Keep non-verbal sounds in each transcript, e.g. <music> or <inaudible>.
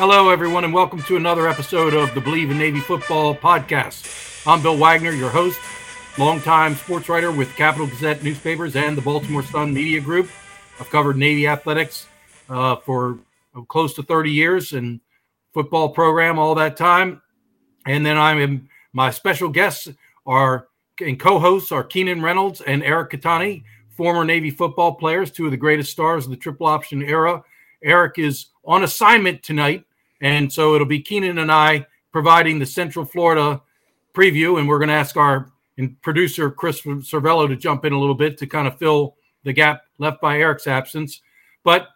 Hello, everyone, and welcome to another episode of the Bleav in Navy Football podcast. I'm Bill Wagner, your host, longtime sports writer with Capital Gazette newspapers and the Baltimore Sun Media Group. I've covered Navy athletics uh, for close to 30 years and football program all that time. And then I'm my special guests are and co-hosts are Keenan Reynolds and Eric Kettani, former Navy football players, two of the greatest stars of the triple option era. Eric is on assignment tonight, and so it'll be Keenan and I providing the Central Florida preview, and we're going to ask our producer Chris Cervello to jump in a little bit to kind of fill the gap left by Eric's absence. But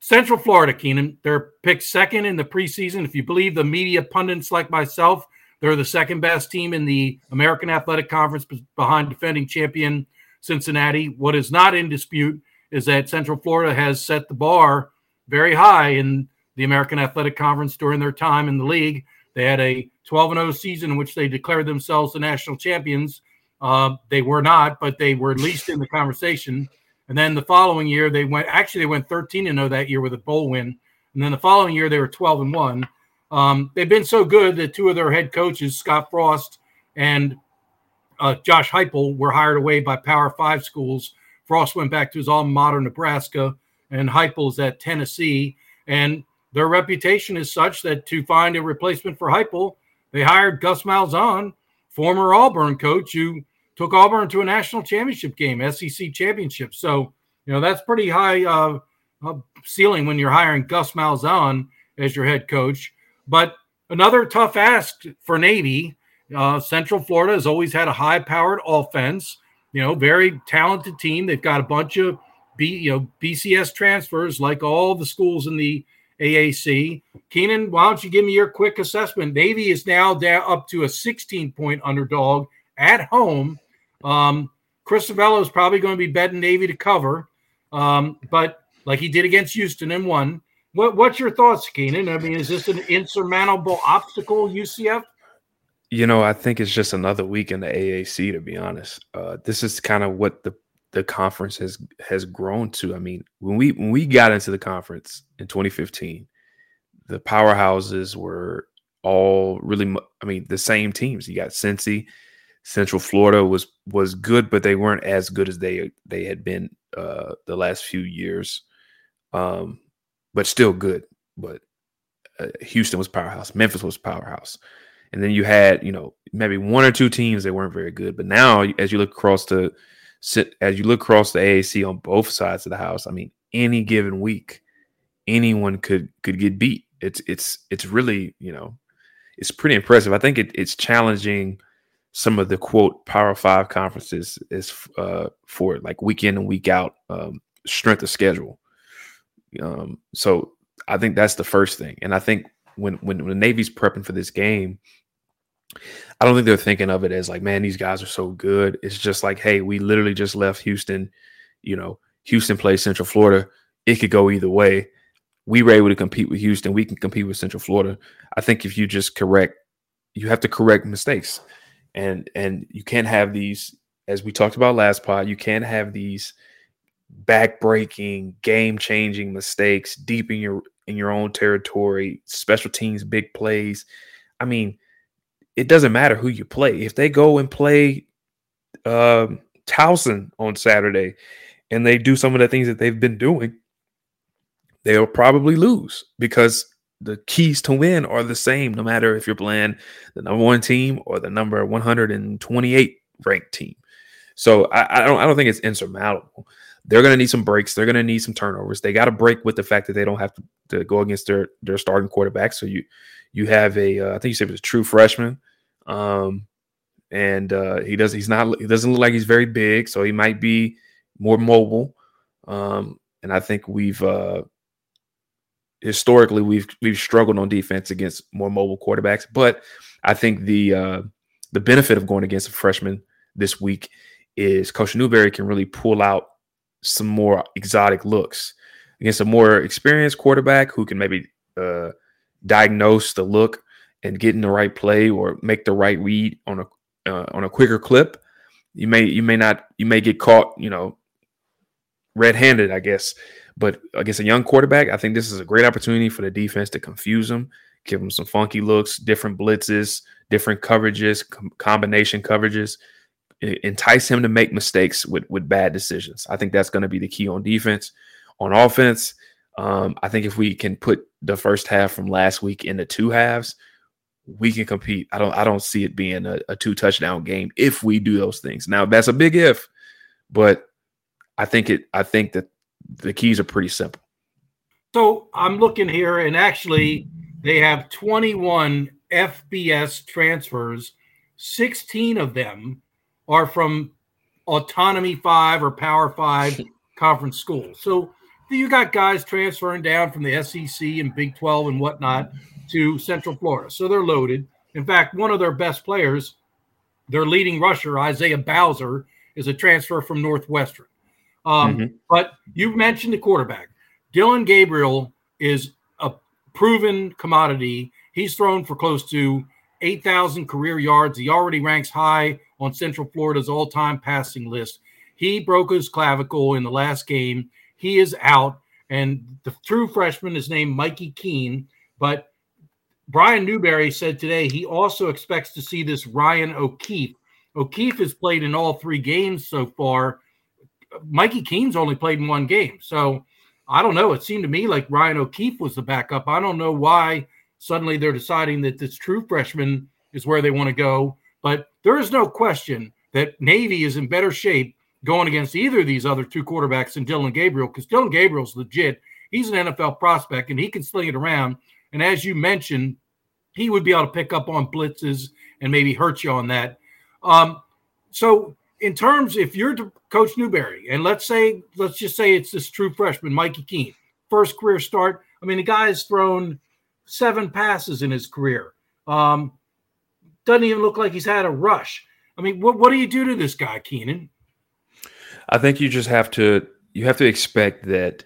Central Florida, Keenan, they're picked second in the preseason. If you believe the media pundits like myself, they're the second best team in the American Athletic Conference behind defending champion Cincinnati. What is not in dispute is that Central Florida has set the bar very high in the American Athletic Conference during their time in the league. They had a 12 0 season in which they declared themselves the national champions. Uh, they were not, but they were at least in the conversation. And then the following year, they went actually they went 13 and 0 that year with a bowl win. And then the following year, they were 12 and 1. Um, they've been so good that two of their head coaches, Scott Frost and uh, Josh Heupel, were hired away by Power Five schools. Frost went back to his alma mater, Nebraska, and Heupel is at Tennessee. And their reputation is such that to find a replacement for Heupel, they hired Gus Malzahn, former Auburn coach, who took Auburn to a national championship game, SEC championship. So, you know, that's pretty high uh, uh, ceiling when you're hiring Gus Malzahn as your head coach. But another tough ask for Navy. Uh, Central Florida has always had a high powered offense, you know, very talented team. They've got a bunch of B, you know, BCS transfers like all the schools in the AAC. Keenan, why don't you give me your quick assessment? Navy is now down up to a 16 point underdog at home. Um, Chris Cervello is probably going to be betting Navy to cover, um, but like he did against Houston and won. What, what's your thoughts, Keenan? I mean, is this an insurmountable obstacle, UCF? You know, I think it's just another week in the AAC. To be honest, uh, this is kind of what the the conference has has grown to. I mean, when we when we got into the conference in 2015, the powerhouses were all really. I mean, the same teams. You got Cincy, Central Florida was was good, but they weren't as good as they they had been uh, the last few years. Um, but still good. But uh, Houston was powerhouse. Memphis was powerhouse. And then you had, you know, maybe one or two teams that weren't very good. But now, as you look across the, as you look across the AAC on both sides of the house, I mean, any given week, anyone could could get beat. It's it's it's really, you know, it's pretty impressive. I think it, it's challenging some of the quote Power Five conferences is uh, for like week in and week out um, strength of schedule. Um, so I think that's the first thing. And I think when when the Navy's prepping for this game, I don't think they're thinking of it as like, man, these guys are so good. It's just like, hey, we literally just left Houston. You know, Houston plays Central Florida. It could go either way. We were able to compete with Houston. We can compete with Central Florida. I think if you just correct, you have to correct mistakes, and and you can't have these. As we talked about last pod, you can't have these backbreaking, game-changing mistakes deep in your in your own territory, special teams, big plays. I mean, it doesn't matter who you play. If they go and play um, Towson on Saturday and they do some of the things that they've been doing, they'll probably lose because the keys to win are the same, no matter if you're playing the number one team or the number 128 ranked team. So I, I don't I don't think it's insurmountable they're to need some breaks. They're to need some turnovers. They got to break with the fact that they don't have to, to, go against their their starting quarterback. So you you have a uh, I think you said it was a true freshman, um, and uh, he does he's not he doesn't look like he's very big, so he might be more mobile. Um, and I think we've uh, historically we've we've struggled on defense against more mobile quarterbacks, but I think the uh, the benefit of going against a freshman this week is Coach Newberry can really pull out some more exotic looks against a more experienced quarterback who can maybe uh, diagnose the look and getting the right play or make the right read on a uh, on a quicker clip. You may you may not you may get caught you know red-handed I guess, But against a young quarterback, I think this is a great opportunity for the defense to confuse him, give him some funky looks, different blitzes, different coverages, com- combination coverages, entice him to make mistakes with with bad decisions. I think that's going to be the key on defense. On offense, um, I think if we can put the first half from last week into two halves, we can compete. I don't I don't see it being a, a two touchdown game if we do those things. Now that's a big if, but I think it I think that the keys are pretty simple. So I'm looking here, and actually they have 21 FBS transfers. 16 of them are from Autonomy Five or Power Five <laughs> conference schools. So you got guys transferring down from the SEC and Big 12 and whatnot to Central Florida. So they're loaded. In fact, one of their best players, their leading rusher, Isaiah Bowser, is a transfer from Northwestern. Um, mm-hmm. But you mentioned the quarterback. Dillon Gabriel is a proven commodity. He's thrown for close to 8,000 career yards. He already ranks high on Central Florida's all time passing list. He broke his clavicle in the last game. He is out. And the true freshman is named Mikey Keene. But Brian Newberry said today he also expects to see this Ryan O'Keefe. O'Keefe has played in all three games so far. Mikey Keene's only played in one game. So I don't know. It seemed to me like Ryan O'Keefe was the backup. I don't know why suddenly they're deciding that this true freshman is where they want to go. But there is no question that Navy is in better shape going against either of these other two quarterbacks than Dillon Gabriel because Dillon Gabriel's legit. He's an NFL prospect and he can sling it around. And as you mentioned, he would be able to pick up on blitzes and maybe hurt you on that. Um, so, in terms, if you're Coach Newberry, and let's say, let's just say it's this true freshman, Mikey Keene, first career start. I mean, the guy has thrown seven passes in his career. Um, doesn't even look like he's had a rush. I mean, what what do you do to this guy, Keenan? I think you just have to you have to expect that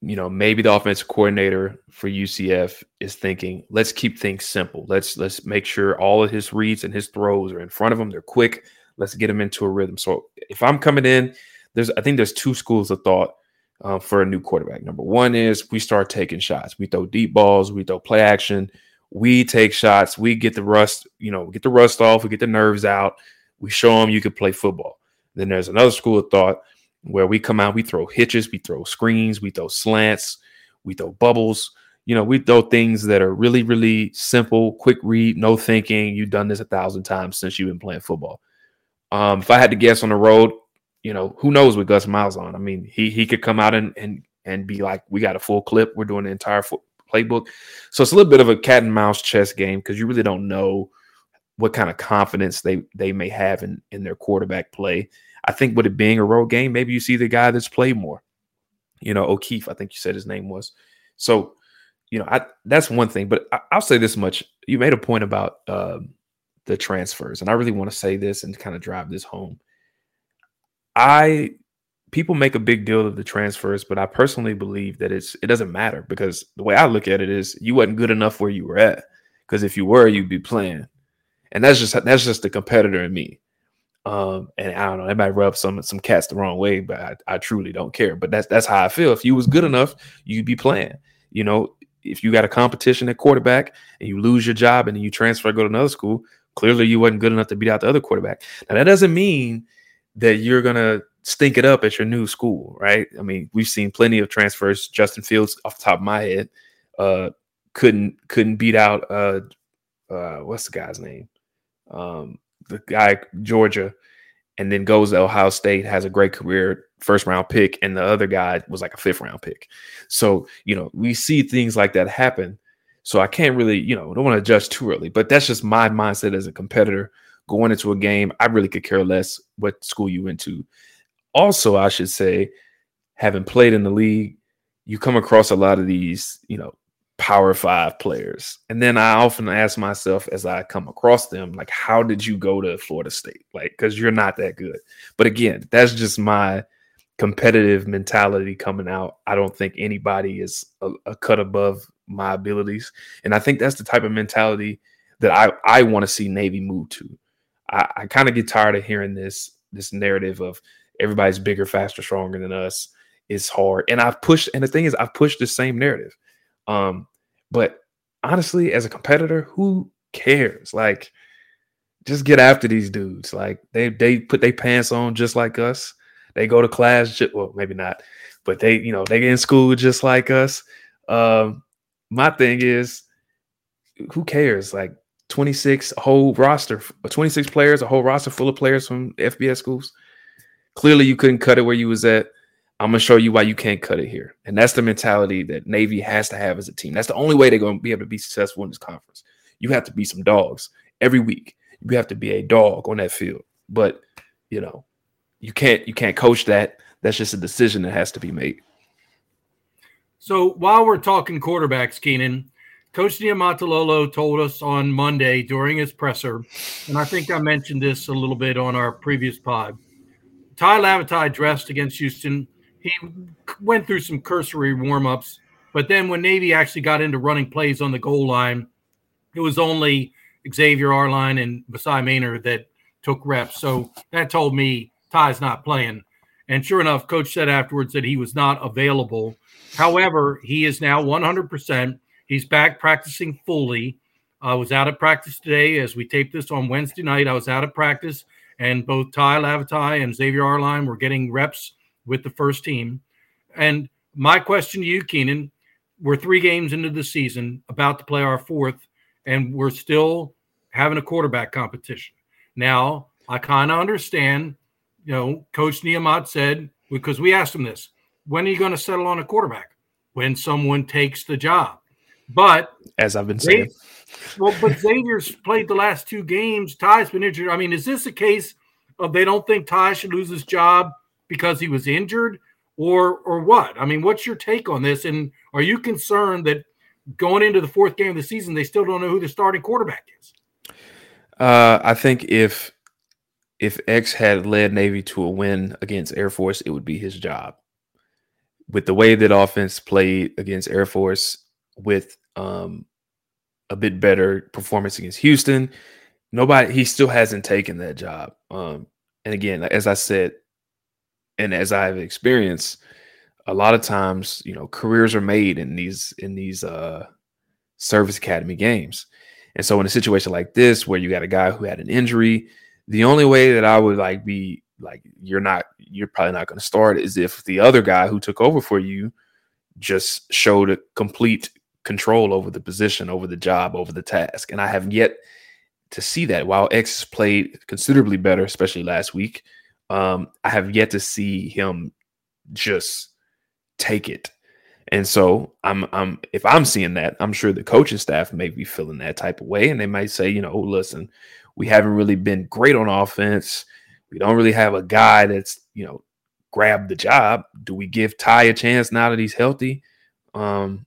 you know, maybe the offensive coordinator for UCF is thinking, let's keep things simple. Let's let's make sure all of his reads and his throws are in front of him. They're quick. Let's get him into a rhythm. So if I'm coming in, there's I think there's two schools of thought uh, for a new quarterback. Number one is we start taking shots. We throw deep balls. We throw play action. We take shots. We get the rust. You know, get the rust off. We get the nerves out. We show them you can play football. Then there's another school of thought where we come out, we throw hitches, we throw screens, we throw slants, we throw bubbles. You know, we throw things that are really, really simple, quick read, no thinking. You've done this a thousand times since you've been playing football. Um, if I had to guess on the road, you know, who knows with Gus Malzahn? I mean, he he could come out and and and be like, we got a full clip. We're doing the entire playbook. So it's a little bit of a cat and mouse chess game because you really don't know what kind of confidence they they may have in in their quarterback play. I think with it being a road game, maybe you see the guy that's played more. You know, O'Keefe, I think you said his name was. So, you know, I that's one thing. But I, will say this much: you made a point about um, the transfers, and I really want to say this and kind of drive this home. I people make a big deal of the transfers, but I personally believe that it's it doesn't matter because the way I look at it is you wasn't good enough where you were at. Because if you were, you'd be playing, and that's just that's just the competitor in me. Um, and I don't know, that might rub some some cats the wrong way, but I, I truly don't care. But that's that's how I feel. If you was good enough, you'd be playing. You know, if you got a competition at quarterback and you lose your job and then you transfer go to another school, clearly you wasn't good enough to beat out the other quarterback. Now that doesn't mean that you're gonna stink it up at your new school, right? I mean, we've seen plenty of transfers. Justin Fields, off the top of my head, uh, couldn't couldn't beat out uh, uh, what's the guy's name? Um, the guy Georgia, and then goes to Ohio State, has a great career, first round pick, and the other guy was like a fifth round pick. So you know we see things like that happen. So I can't really, you know, don't want to judge too early, but that's just my mindset as a competitor going into a game. I really could care less what school you went to. Also, I should say, having played in the league, you come across a lot of these, you know, power five players. And then I often ask myself as I come across them, like, how did you go to Florida State? Like, because you're not that good. But again, that's just my competitive mentality coming out. I don't think anybody is a, a cut above my abilities. And I think that's the type of mentality that I, I want to see Navy move to. I, I kind of get tired of hearing this this narrative of everybody's bigger, faster, stronger than us is hard. And I've pushed, and the thing is, I've pushed the same narrative. Um, but honestly, as a competitor, who cares? Like, just get after these dudes. Like they they put their pants on just like us. They go to class, just, well, maybe not, but they, you know, they get in school just like us. Um, my thing is, who cares? Like 26 whole roster, 26 players, a whole roster full of players from FBS schools. Clearly, you couldn't cut it where you was at. I'm gonna show you why you can't cut it here, and that's the mentality that Navy has to have as a team. That's the only way they're gonna be able to be successful in this conference. You have to be some dogs every week. You have to be a dog on that field. But you know, you can't you can't coach that. That's just a decision that has to be made. So while we're talking quarterbacks, Keenan, Coach Niumatalolo told us on Monday during his presser, and I think I mentioned this a little bit on our previous pod. Tai Lavatai dressed against Houston. He went through some cursory warm-ups, but then when Navy actually got into running plays on the goal line, it was only Xavier Arline and Maasai Maynor that took reps. So that told me Tai's not playing. And sure enough, coach said afterwards that he was not available. However, he is now 100%. He's back practicing fully. I was out of practice today as we taped this on Wednesday night. I was out of practice, and both Tai Lavatai and Xavier Arline were getting reps with the first team. And my question to you, Keenan, we're three games into the season, about to play our fourth, and we're still having a quarterback competition. Now, I kind of understand, you know, Coach Niemann said, because we asked him this, when are you going to settle on a quarterback? When someone takes the job. But as I've been saying, well, but Xavier's played the last two games. Tai's been injured. I mean, is this a case of they don't think Tai should lose his job because he was injured, or or what? I mean, what's your take on this? And are you concerned that going into the fourth game of the season, they still don't know who the starting quarterback is? Uh, I think if if X had led Navy to a win against Air Force, it would be his job. With the way that offense played against Air Force, with um, a bit better performance against Houston, nobody he still hasn't taken that job. Um, and again, as I said, and as I've experienced, a lot of times, you know, careers are made in these in these uh, service academy games. And so in a situation like this, where you got a guy who had an injury, the only way that I would like be like, you're not, you're probably not going to start is if the other guy who took over for you just showed a complete control over the position, over the job, over the task. And I have yet to see that. While X has played considerably better, especially last week, um, I have yet to see him just take it and so I'm I'm if I'm seeing that, I'm sure the coaching staff may be feeling that type of way. And they might say, you know, listen, we haven't really been great on offense. We don't really have a guy that's, you know, grabbed the job. Do we give Tai a chance now that he's healthy? Um,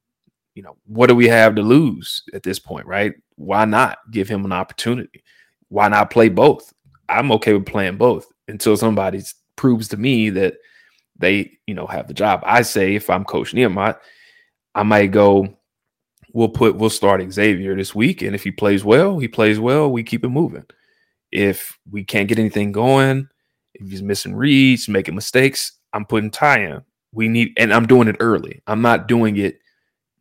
you know, what do we have to lose at this point, right? Why not give him an opportunity? Why not play both? I'm okay with playing both until somebody proves to me that they, you know, have the job. I say if I'm Coach Nehemiah, I might go, we'll put we'll start Xavier this week. And if he plays well, he plays well, we keep it moving. If we can't get anything going, if he's missing reads, making mistakes, I'm putting Tai in. We need, and I'm doing it early. I'm not doing it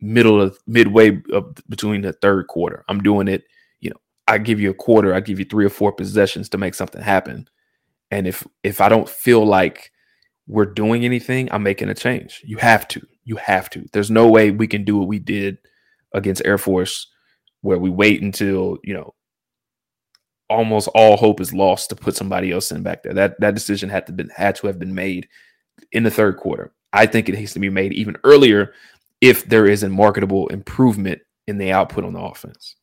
middle of midway of between the third quarter. I'm doing it, you know, I give you a quarter, I give you three or four possessions to make something happen. And if if I don't feel like we're doing anything, I'm making a change. You have to. You have to. There's no way we can do what we did against Air Force where we wait until, you know, almost all hope is lost to put somebody else in back there. That that decision had to been had to have been made in the third quarter. I think it needs to be made even earlier if there is a marketable improvement in the output on the offense.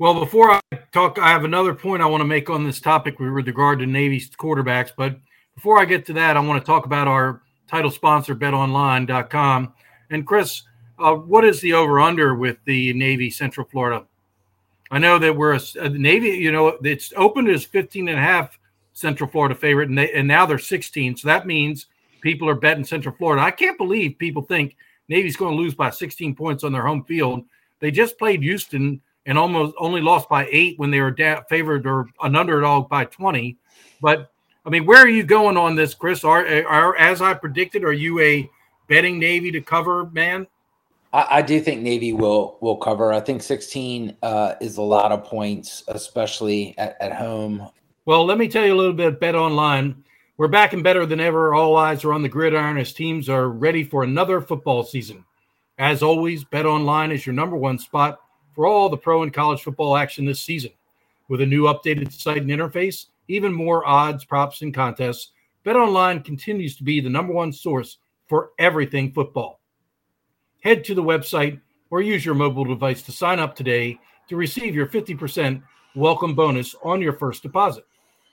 Well, before I talk, I have another point I want to make on this topic with regard to Navy's quarterbacks. But before I get to that, I want to talk about our title sponsor, betonline.com. And Chris, uh, what is the over under with the Navy Central Florida? I know that we're a, a, Navy, you know, it's opened as 15 and a half Central Florida favorite, and, they, and now they're 16. So that means people are betting Central Florida. I can't believe people think Navy's going to lose by 16 points on their home field. They just played Houston and almost only lost by eight when they were da- favored or an underdog by 20. But I mean, where are you going on this, Chris? Are, are as I predicted, are you a betting Navy to cover man? I, I do think Navy will will cover. I think 16 uh, is a lot of points, especially at, at home. Well, let me tell you a little bit. Bet online. We're back and better than ever. All eyes are on the gridiron as teams are ready for another football season. As always, Bet Online is your number one spot for all the pro and college football action this season. With a new updated site and interface, even more odds, props, and contests, BetOnline continues to be the number one source for everything football. Head to the website or use your mobile device to sign up today to receive your 50% welcome bonus on your first deposit.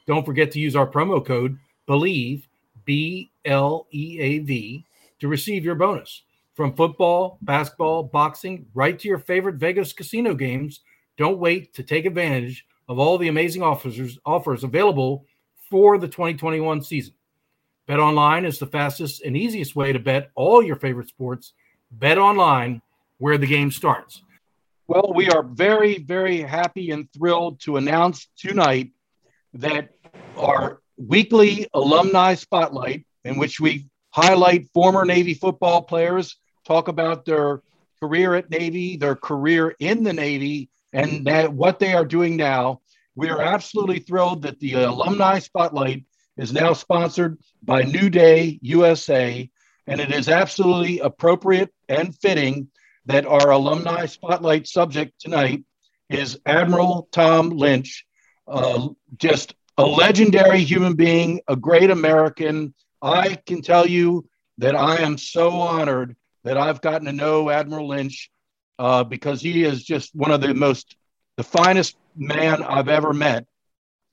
Don't forget to use our promo code BLEAV, B L E A V, to receive your bonus. From football, basketball, boxing, right to your favorite Vegas casino games, don't wait to take advantage of all the amazing offers, offers available for the 2021 season. Bet online is the fastest and easiest way to bet all your favorite sports. Bet online, where the game starts. Well, we are very, very happy and thrilled to announce tonight that our weekly alumni spotlight, in which we highlight former Navy football players, talk about their career at Navy, their career in the Navy, and that what they are doing now. We are absolutely thrilled that the alumni spotlight is now sponsored by New Day USA, and it is absolutely appropriate and fitting that our alumni spotlight subject tonight is Admiral Tom Lynch, uh, just a legendary human being, a great American. I can tell you that I am so honored that I've gotten to know Admiral Lynch uh, because he is just one of the most, the finest man I've ever met.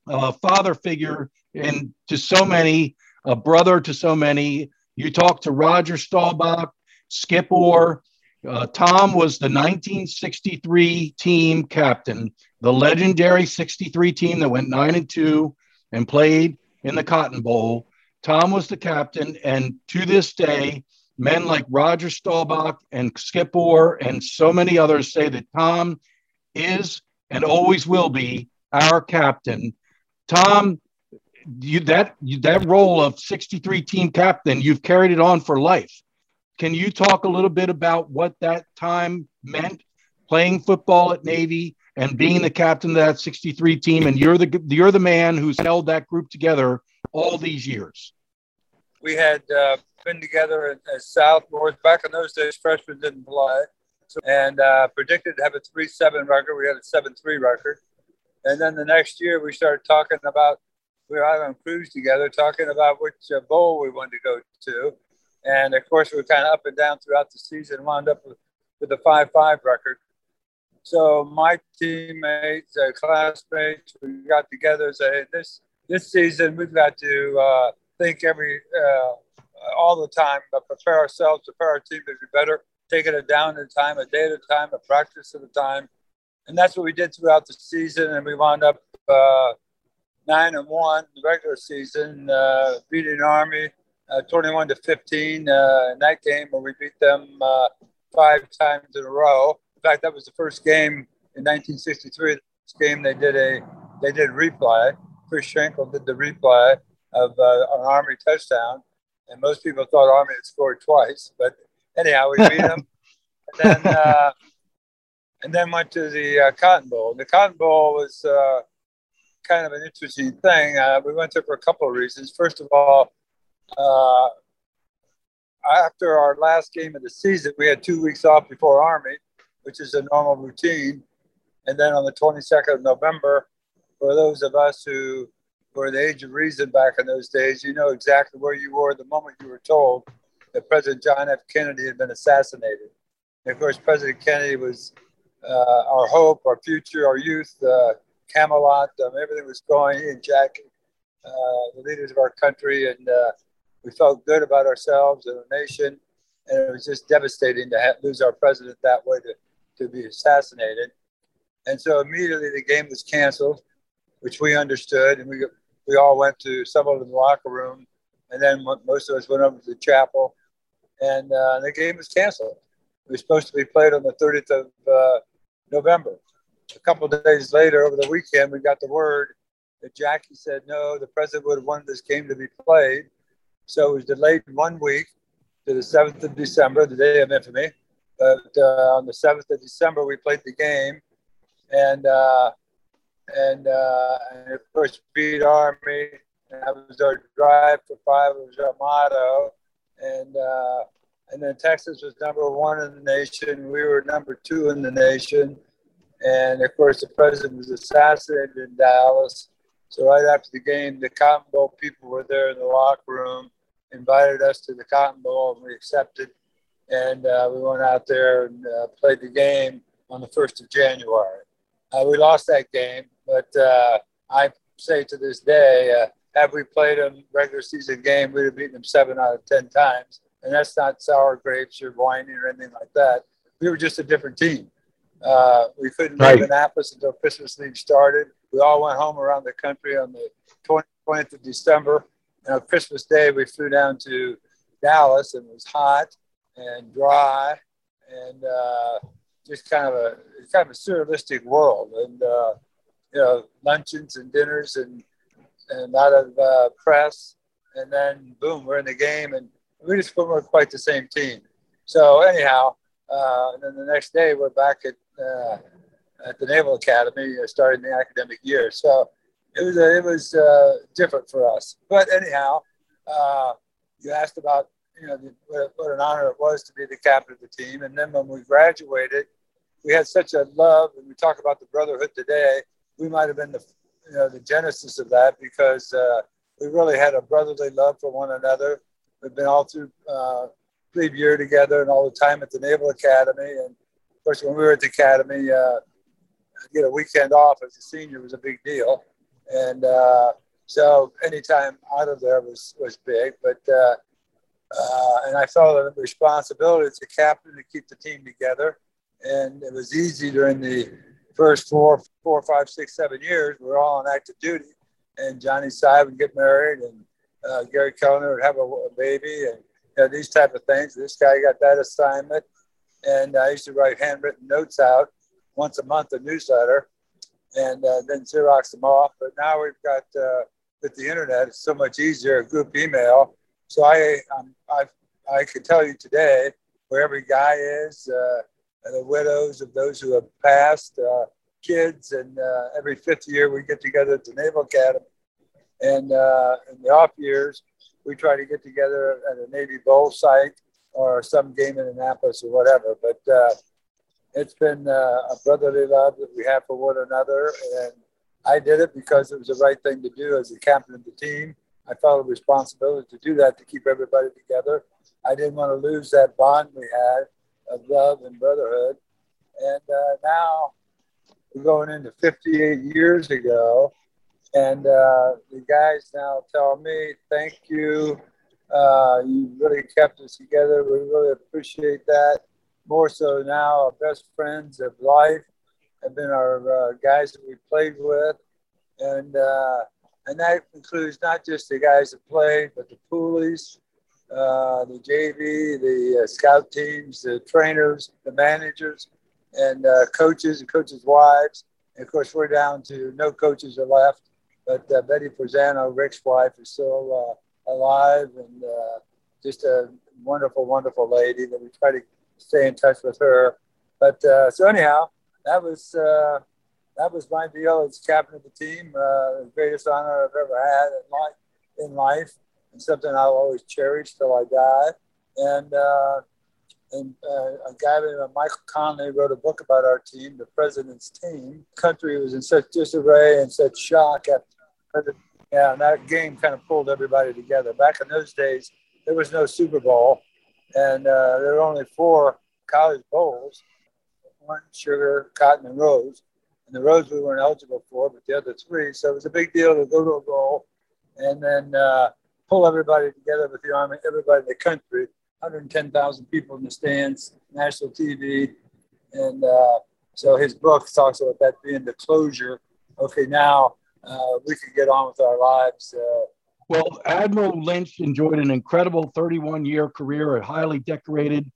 A father figure and to so many, a brother to so many. You talk to Roger Staubach, Skip Orr. Uh, Tom was the 1963 team captain, the legendary 63 team that went nine and two and played in the Cotton Bowl. Tom was the captain, and to this day, men like Roger Staubach and Skip Orr and so many others say that Tom is and always will be our captain. Tom, you, that you, that role of 63 team captain, you've carried it on for life. Can you talk a little bit about what that time meant playing football at Navy and being the captain of that 63 team, and you're the you're the man who's held that group together all these years. We had uh, been together at, South North back in those days. Freshmen didn't play, so, and uh, predicted to have a three-seven record. We had a seven-three record, and then the next year we started talking about we were out on cruise together, talking about which uh, bowl we wanted to go to, and of course we were kind of up and down throughout the season. Wound up with, with a five-five record so my teammates, uh, classmates, we got together and said, hey, this this season we've got to uh, think every uh, all the time, but prepare ourselves, prepare our team to be better, taking it down at a time, a day at a time, a practice at a time, and that's what we did throughout the season. And we wound up uh, nine and one regular season, uh, beating Army uh, 21 to 15 in that game where we beat them five times in a row In fact, that was the first game in 1963. This game they did a they did replay. Chris Schenkel did the replay of uh, an Army touchdown, and most people thought Army had scored twice. But anyhow, we beat them, <laughs> and then uh, and then went to the uh, Cotton Bowl. The Cotton Bowl was uh, kind of an interesting thing. Uh, we went there for a couple of reasons. First of all, uh, after our last game of the season, we had two weeks off before Army which is a normal routine. And then on the 22nd of November, for those of us who were the age of reason back in those days, you know exactly where you were the moment you were told that President John F. Kennedy had been assassinated. And of course, President Kennedy was uh, our hope, our future, our youth, uh, Camelot, um, everything was going in Jack, uh, the leaders of our country, and uh, we felt good about ourselves and the nation. And it was just devastating to have, lose our president that way to to be assassinated. And so immediately the game was canceled, which we understood. And we, we all went to some of the locker room. And then most of us went over to the chapel. And uh, the game was canceled. It was supposed to be played on the 30th of uh, November. A couple days later, over the weekend, we got the word that Jackie said no, the president would have wanted this game to be played. So it was delayed one week to the 7th of December, the day of infamy. But uh, on the 7th of December, we played the game. And, uh, and, uh, and of course, beat Army. And that was our drive for five, was our motto. And, uh, and then Texas was number one in the nation. We were number two in the nation. And of course, the president was assassinated in Dallas. So right after the game, the Cotton Bowl people were there in the locker room, invited us to the Cotton Bowl, and we accepted. And uh, we went out there and uh, played the game on the 1st of January. Uh, we lost that game, but uh, I say to this day, uh, had we played a regular season game, we'd have beaten them seven out of 10 times. And that's not sour grapes or whining or anything like that. We were just a different team. Uh, we couldn't right. leave Annapolis until Christmas League started. We all went home around the country on the 20, 20th of December. And on Christmas Day, we flew down to Dallas and it was hot and dry and uh, just kind of a kind of a surrealistic world. And uh, you know, luncheons and dinners and and a lot of uh, press. And then boom, we're in the game, and we just weren't quite the same team. So anyhow, uh, and then the next day we're back at uh, at the Naval Academy, uh, starting the academic year. So it was uh, it was uh, different for us. But anyhow, uh, you asked about you know the, what, what, an honor it was to be the captain of the team, and then when we graduated, we had such a love, and we talk about the brotherhood today. We might have been the you know the genesis of that because uh, we really had a brotherly love for one another. We've been all through uh, plebe year together and all the time at the Naval Academy, and of course, when we were at the academy, uh, get a weekend off as a senior was a big deal, and uh, so anytime out of there was was big. But uh, uh, and I felt a responsibility as a captain to keep the team together, and it was easy during the first four, four, five, six, seven years. We were all on active duty, and Johnny Sy would get married, and uh, Gary Kellner would have a, a baby, and you know, these type of things. This guy got that assignment and I used to write handwritten notes out once a month, a newsletter, and uh, then Xerox them off. But now we've got uh, with the internet, it's so much easier. Group email. So I um, I I can tell you today where every guy is, uh, the widows of those who have passed, uh, kids, and uh, every fifth year we get together at the Naval Academy, and uh, in the off years we try to get together at a Navy Bowl site or some game in Annapolis or whatever. But uh, it's been uh, a brotherly love that we have for one another. And I did it because it was the right thing to do as the captain of the team. I felt a responsibility to do that to keep everybody together. I didn't want to lose that bond we had of love and brotherhood. And uh, now we're going into 58 years ago. And uh, the guys now tell me, thank you uh, you really kept us together. We really appreciate that. More so now, our best friends of life have been our uh, guys that we played with, and uh, and that includes not just the guys that played, but the poolies, uh, the JV, the uh, scout teams, the trainers, the managers, and uh, coaches and coaches' wives. And of course, we're down to no coaches are left, but Betty Prezano, Rick's wife, is still alive and uh, just a wonderful, wonderful lady that we try to stay in touch with her. But uh, so anyhow, that was uh, that was my deal as captain of the team. Uh, the greatest honor I've ever had in life, and something I'll always cherish till I die. And uh, and uh, a guy named Michael Connelly wrote a book about our team, the president's team. The country was in such disarray and such shock after yeah, and that game kind of pulled everybody together. Back in those days, there was no Super Bowl, and uh, there were only four college bowls: one, sugar, cotton, and rose. And the rose we weren't eligible for, but the other three. So it was a big deal to go to a bowl, and then uh, pull everybody together with the army, everybody in the country. 110,000 people in the stands, national TV, and uh, so his book talks about that being the closure. Okay, now uh, we can get on with our lives. Uh, well, Admiral Lynch enjoyed an incredible 31 year career, highly decorated.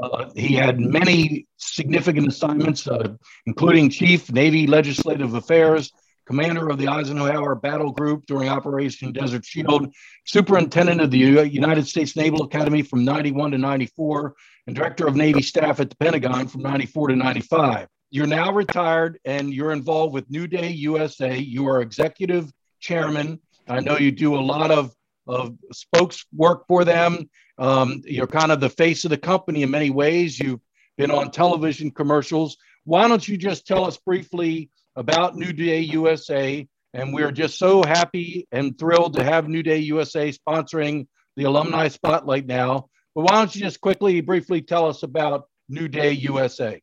Uh, he had many significant assignments, uh, including Chief Navy Legislative Affairs, commander of the Eisenhower Battle Group during Operation Desert Shield, superintendent of the United States Naval Academy from 91 to 94, and director of Navy staff at the Pentagon from 94 to 95. You're now retired and you're involved with New Day USA. You are executive chairman. I know you do a lot of, of spokes work for them. Um, you're kind of the face of the company in many ways. You've been on television commercials. Why don't you just tell us briefly about New Day USA? And we're just so happy and thrilled to have New Day USA sponsoring the Alumni Spotlight now. But why don't you just quickly, briefly tell us about New Day USA?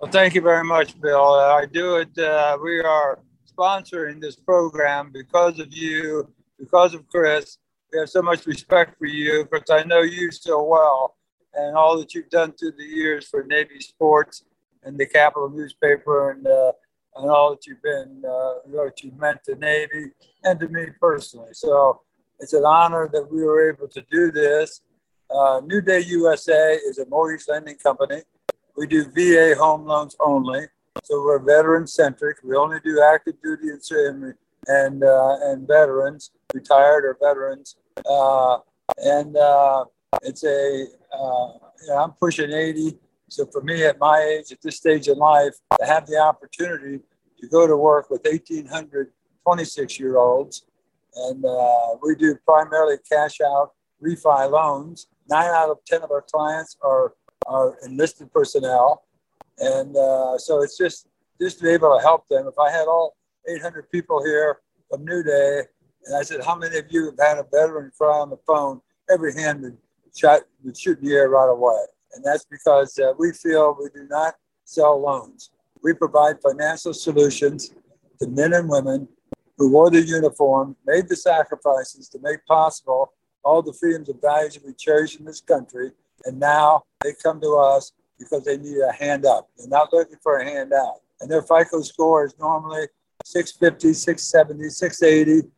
Well, thank you very much, Bill. I do it. Uh, we are sponsoring this program because of you, because of Chris. We have so much respect for you because I know you so well and all that you've done through the years for Navy sports and the Capital newspaper and uh, and all that you've been, uh, what you meant to Navy and to me personally. So it's an honor that we were able to do this. Uh, New Day USA is a mortgage lending company. We do VA home loans only. So we're veteran centric. We only do active duty and and uh, and veterans, retired or veterans. Uh, and uh, it's a uh, you know, I'm pushing 80. So for me, at my age, at this stage in life, to have the opportunity to go to work with 1,800 26 year olds, and uh, we do primarily cash out refi loans. Nine out of 10 of our clients are, are enlisted personnel. And uh, so it's just, just to be able to help them. If I had all 800 people here from New Day, and I said, How many of you have had a veteran cry on the phone? Every hand would, shot, would shoot in the air right away. And that's because uh, we feel we do not sell loans. We provide financial solutions to men and women who wore the uniform, made the sacrifices to make possible all the freedoms and values that we cherish in this country. And now they come to us because they need a hand up. They're not looking for a handout. And their FICO score is normally 650, 670, 680.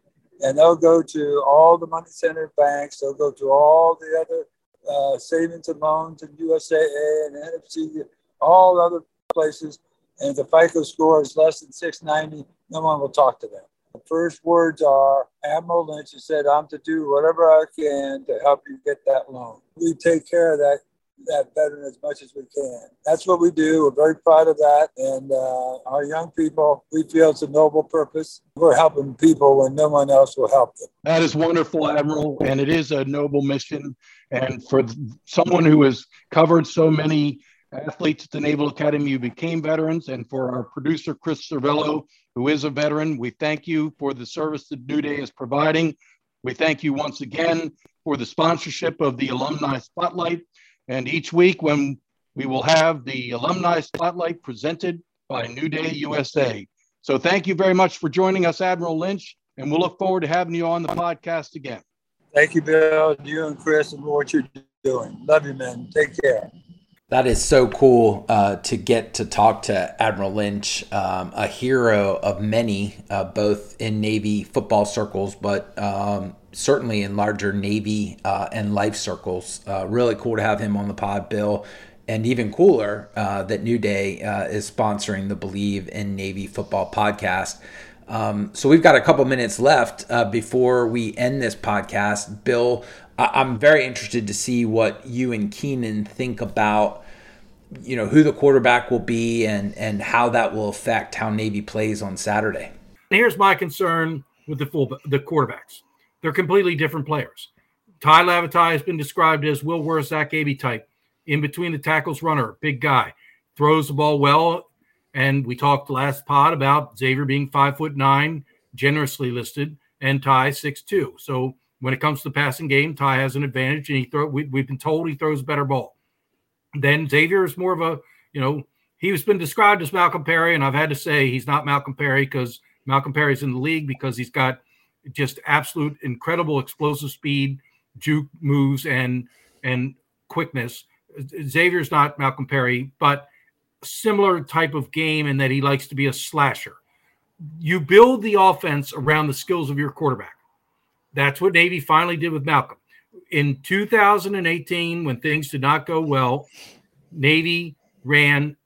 And they'll go to all the money center banks. They'll go to all the other uh, savings and loans and USAA and NFC, all other places. And if the FICO score is less than 690, no one will talk to them. The first words are Admiral Lynch said, I'm to do whatever I can to help you get that loan. We take care of that that veteran as much as we can. That's what we do. We're very proud of that. And uh, our young people, we feel it's a noble purpose. We're helping people when no one else will help them. That is wonderful, Admiral. And it is a noble mission. And for someone who has covered so many athletes at the Naval Academy who became veterans, and for our producer, Chris Cervello, who is a veteran, we thank you for the service that New Day is providing. We thank you once again for the sponsorship of the Alumni Spotlight. And each week, when we will have the Alumni Spotlight presented by New Day USA. So thank you very much for joining us, Admiral Lynch, and we'll look forward to having you on the podcast again. Thank you, Bill, you and Chris, and what you're doing. Love you, man. Take care. That is so cool uh, to get to talk to Admiral Lynch, um, a hero of many, uh, both in Navy football circles, but um, certainly in larger Navy uh, and life circles. Uh, really cool to have him on the pod, Bill. And even cooler uh, that New Day uh, is sponsoring the Bleav in Navy Football podcast. Um, so we've got a couple minutes left before we end this podcast. Bill, I'm very interested to see what you and Keenan think about, you know, who the quarterback will be and and how that will affect how Navy plays on Saturday. Here's my concern with the full the quarterbacks. They're completely different players. Tai Lavatai has been described as Will Worth, Zach Abey type, in between the tackles runner, big guy, throws the ball well. And we talked last pod about Xavier being five foot nine, generously listed, and Tai six two. So when it comes to the passing game, Tai has an advantage, and he throw. We, have been told he throws better ball. Then Xavier is more of a, you know, he's been described as Malcolm Perry, and I've had to say he's not Malcolm Perry because Malcolm Perry's in the league because he's got just absolute incredible explosive speed, juke moves, and and quickness. Xavier's not Malcolm Perry, but similar type of game in that he likes to be a slasher. You build the offense around the skills of your quarterback. That's what Navy finally did with Malcolm. In 2018, when things did not go well, Navy ran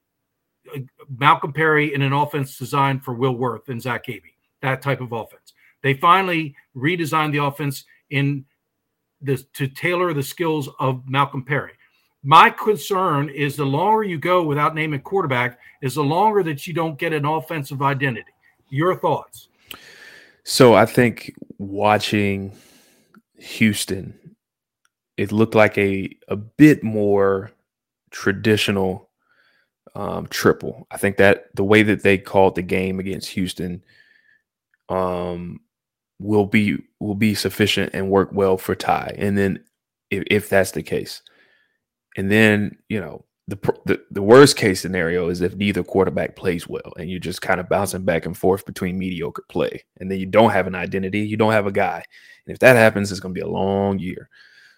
uh, Malcolm Perry in an offense designed for Will Worth and Zach Abey. that type of offense. They finally redesigned the offense in this to tailor the skills of Malcolm Perry. My concern is the longer you go without naming quarterback, is the longer that you don't get an offensive identity. Your thoughts? So I think watching Houston, it looked like a a bit more traditional um, triple. I think that the way that they called the game against Houston um, will be will be sufficient and work well for Tai. And then if, if that's the case, and then you know the, the the worst case scenario is if neither quarterback plays well and you're just kind of bouncing back and forth between mediocre play, and then you don't have an identity, you don't have a guy, and if that happens, it's going to be a long year.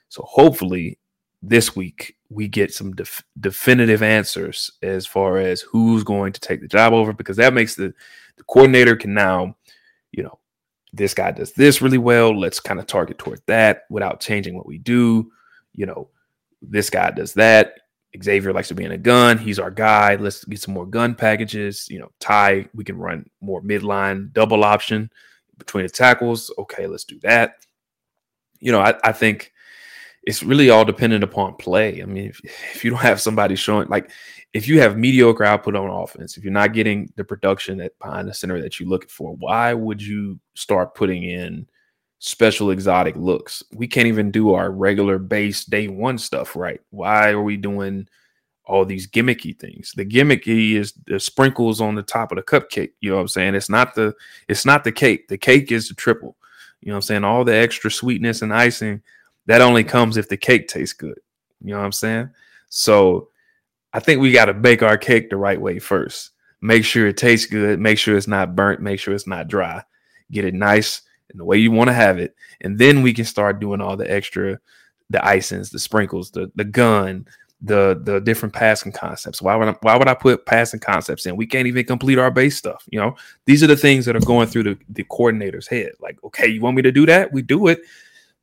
So hopefully this week we get some def- definitive answers as far as who's going to take the job over because that makes the the coordinator can now, this guy does this really well. Let's kind of target toward that without changing what we do. You know, this guy does that. Xavier likes to be in a gun. He's our guy. Let's get some more gun packages. You know, Tai, we can run more midline double option between the tackles. Okay, let's do that. You know, I, I think it's really all dependent upon play. I mean, if, if you don't have somebody showing like if you have mediocre output on offense, if you're not getting the production that behind the center that you're looking for, why would you start putting in special exotic looks? We can't even do our regular base day one stuff right. Why are we doing all these gimmicky things? The gimmicky is the sprinkles on the top of the cupcake. You know what I'm saying? It's not the it's not the cake. The cake is the triple. You know what I'm saying? All the extra sweetness and icing that only comes if the cake tastes good. You know what I'm saying? So I think we got to bake our cake the right way first. Make sure it tastes good. Make sure it's not burnt. Make sure it's not dry. Get it nice in the way you want to have it, and then we can start doing all the extra, the icings, the sprinkles, the the gun, the the different passing concepts. Why would I, why would I put passing concepts in? We can't even complete our base stuff. You know, these are the things that are going through the the coordinator's head. Like, okay, you want me to do that? We do it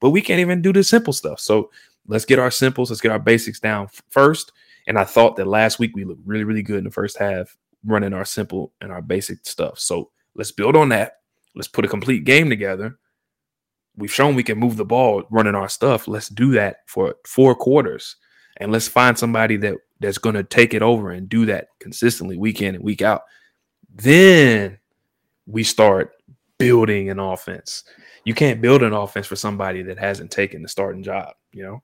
but we can't even do the simple stuff. So let's get our simples, let's get our basics down first. And I thought that last week we looked really, really good in the first half, running our simple and our basic stuff. So let's build on that. Let's put a complete game together. We've shown we can move the ball running our stuff. Let's do that for four quarters. And let's find somebody that that's going to take it over and do that consistently week in and week out. Then we start building an offense you can't build an offense for somebody that hasn't taken the starting job, you know?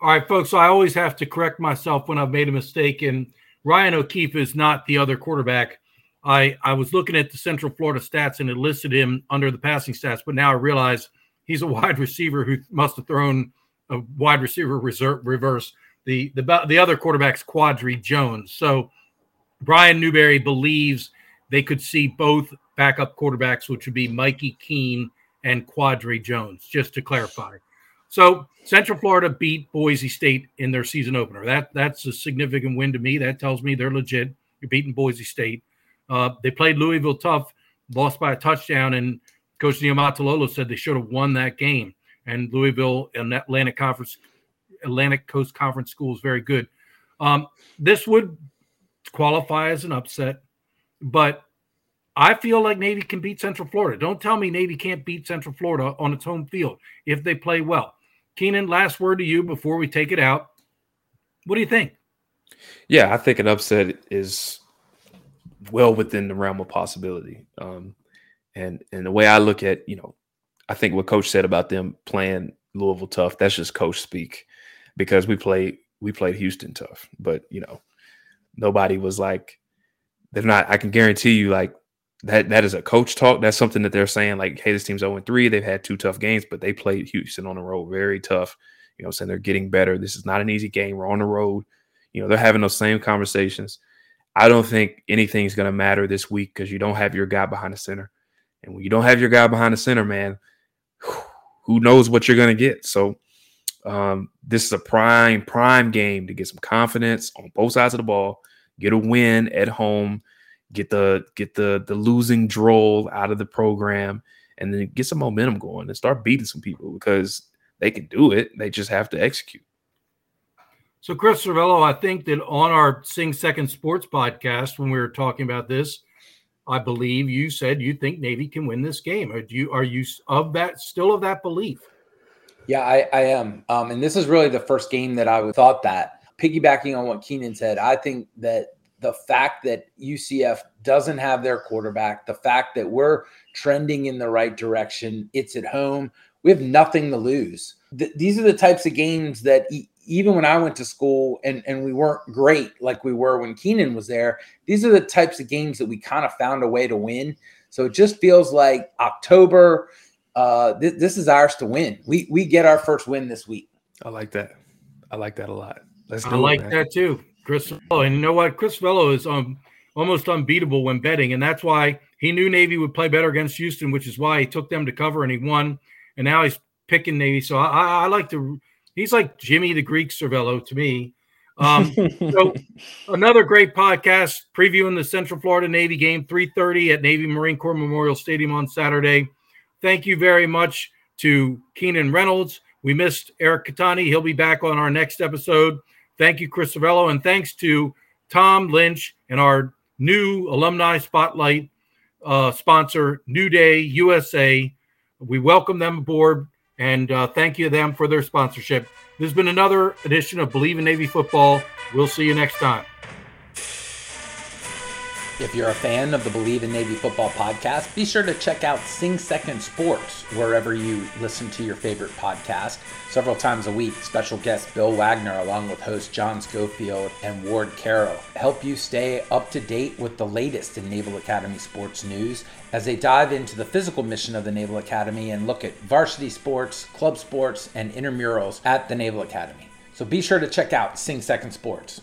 All right, folks. So I always have to correct myself when I've made a mistake. And Ryan O'Keefe is not the other quarterback. I, I was looking at the Central Florida stats and it listed him under the passing stats, but now I realize he's a <laughs> wide receiver who must have thrown a wide receiver reserve, reverse. The, the the other quarterback's Quadry Jones. So Brian Newberry believes they could see both backup quarterbacks, which would be Mikey Keene and Quadry Jones, just to clarify. So Central Florida beat Boise State in their season opener. That that's a significant win to me. That tells me they're legit. You're beating Boise State. Uh, they played Louisville tough, lost by a touchdown, and Coach Niumatalolo said they should have won that game. And Louisville and Atlantic Conference, Atlantic Coast Conference school is very good. Um, this would qualify as an upset, but I feel like Navy can beat Central Florida. Don't tell me Navy can't beat Central Florida on its home field if they play well. Keenan, last word to you before we take it out. What do you think? Yeah, I think an upset is well within the realm of possibility. Um, and and the way I look at, you know, I think what Coach said about them playing Louisville tough, that's just Coach speak, because we played we played Houston tough, but you know, nobody was like they're not. I can guarantee you, like that that is a coach talk. That's something that they're saying like, hey, this team's 0 3. They've had two tough games, but they played Houston on the road very tough. You know, saying they're getting better. This is not an easy game. We're on the road. You know, they're having those same conversations. I don't think anything's going to matter this week because you don't have your guy behind the center. And when you don't have your guy behind the center, man, who knows what you're going to get. So um, this is a prime, prime game to get some confidence on both sides of the ball, get a win at home get the get the the losing droll out of the program, and then get some momentum going and start beating some people because they can do it. They just have to execute. So, Chris Cervello, I think that on our Sing Second Sports podcast, when we were talking about this, I believe you said you think Navy can win this game. Are you are you of that still of that belief? Yeah, I, I am. Um, and this is really the first game that I thought that. Piggybacking on what Keenan said, I think that the fact that UCF doesn't have their quarterback, the fact that we're trending in the right direction, it's at home, we have nothing to lose. Th- these are the types of games that e- even when I went to school and, and we weren't great like we were when Keenan was there, these are the types of games that we kind of found a way to win. So it just feels like October, uh, th- this is ours to win. We we get our first win this week. I like that. I like that a lot. Let's I like it, that too, Chris. And you know what? Chris Cervello is um almost unbeatable when betting, and that's why he knew Navy would play better against Houston, which is why he took them to cover and he won. And now he's picking Navy. So I, I like to. He's like Jimmy the Greek Cervello to me. Um, <laughs> so another great podcast previewing the Central Florida Navy game, 3:30 at Navy Marine Corps Memorial Stadium on Saturday. Thank you very much to Keenan Reynolds. We missed Eric Kettani. He'll be back on our next episode. Thank you, Chris Cervello, and thanks to Tom Lynch and our new alumni spotlight uh, sponsor, New Day USA. We welcome them aboard and uh, thank you them for their sponsorship. This has been another edition of Bleav in Navy Football. We'll see you next time. If you're a fan of the Bleav in Navy Football podcast, be sure to check out Sing Second Sports wherever you listen to your favorite podcast. Several times a week, special guest Bill Wagner, along with host John Schofield and Ward Carroll, help you stay up to date with the latest in Naval Academy sports news as they dive into the physical mission of the Naval Academy and look at varsity sports, club sports, and intramurals at the Naval Academy. So be sure to check out Sing Second Sports.